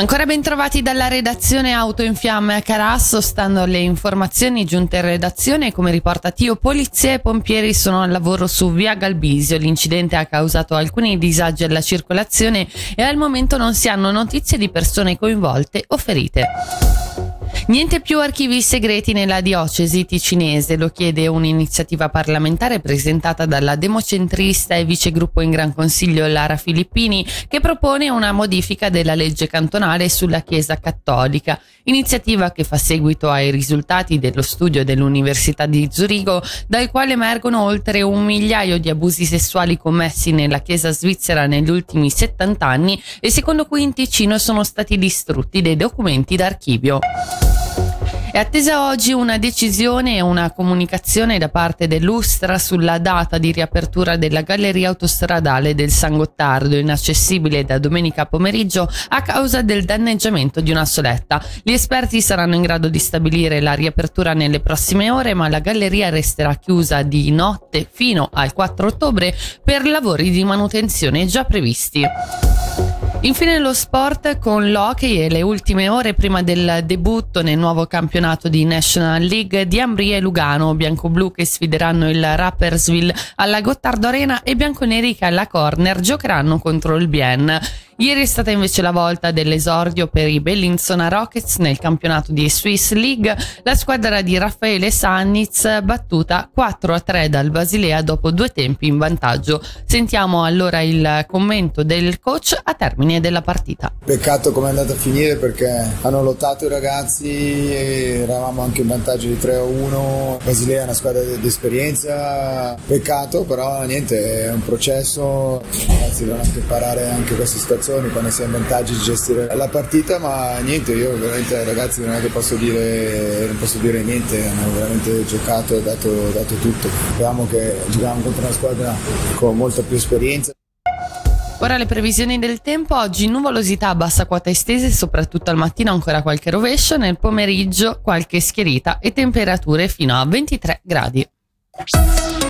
Ancora ben trovati dalla redazione Auto in Fiamme a Carasso, stando alle informazioni giunte in redazione, come riporta Tio, polizie e pompieri sono al lavoro su via Galbisio. L'incidente ha causato alcuni disagi alla circolazione e al momento non si hanno notizie di persone coinvolte o ferite. Niente più archivi segreti nella diocesi ticinese, lo chiede un'iniziativa parlamentare presentata dalla democentrista e vicegruppo in Gran Consiglio Lara Filippini, che propone una modifica della legge cantonale sulla Chiesa cattolica, iniziativa che fa seguito ai risultati dello studio dell'Università di Zurigo, dal quale emergono oltre un migliaio di abusi sessuali commessi nella Chiesa svizzera negli ultimi 70 anni e secondo cui in Ticino sono stati distrutti dei documenti d'archivio. È attesa oggi una decisione e una comunicazione da parte dell'Ustra sulla data di riapertura della galleria autostradale del San Gottardo, inaccessibile da domenica pomeriggio a causa del danneggiamento di una soletta. Gli esperti saranno in grado di stabilire la riapertura nelle prossime ore, ma la galleria resterà chiusa di notte fino al 4 ottobre per lavori di manutenzione già previsti. Infine lo sport con l'hockey e le ultime ore prima del debutto nel nuovo campionato di National League di Ambria e Lugano, bianco-blu che sfideranno il Rappersville alla Gottardo Arena e bianconeri che alla corner giocheranno contro il Bien. Ieri è stata invece la volta dell'esordio per i Bellinzona Rockets nel campionato di Swiss League, la squadra di Raffaele Sanniz battuta 4-3 dal Basilea dopo due tempi in vantaggio. Sentiamo allora il commento del coach a termine della partita. Peccato come è andata a finire perché hanno lottato i ragazzi, eravamo anche in vantaggio di 3-1, Basilea è una squadra di esperienza, peccato però niente, è un processo, ragazzi devono anche imparare anche questa situazione situazioni quando si è in vantaggio di gestire la partita, ma niente, io veramente ragazzi non è che posso dire, posso dire niente, hanno veramente giocato e dato, dato tutto. Speriamo che giochiamo contro una squadra con molta più esperienza. Ora le previsioni del tempo, oggi nuvolosità a bassa quota estese, soprattutto al mattino ancora qualche rovescio, nel pomeriggio qualche schierita e temperature fino a 23 gradi.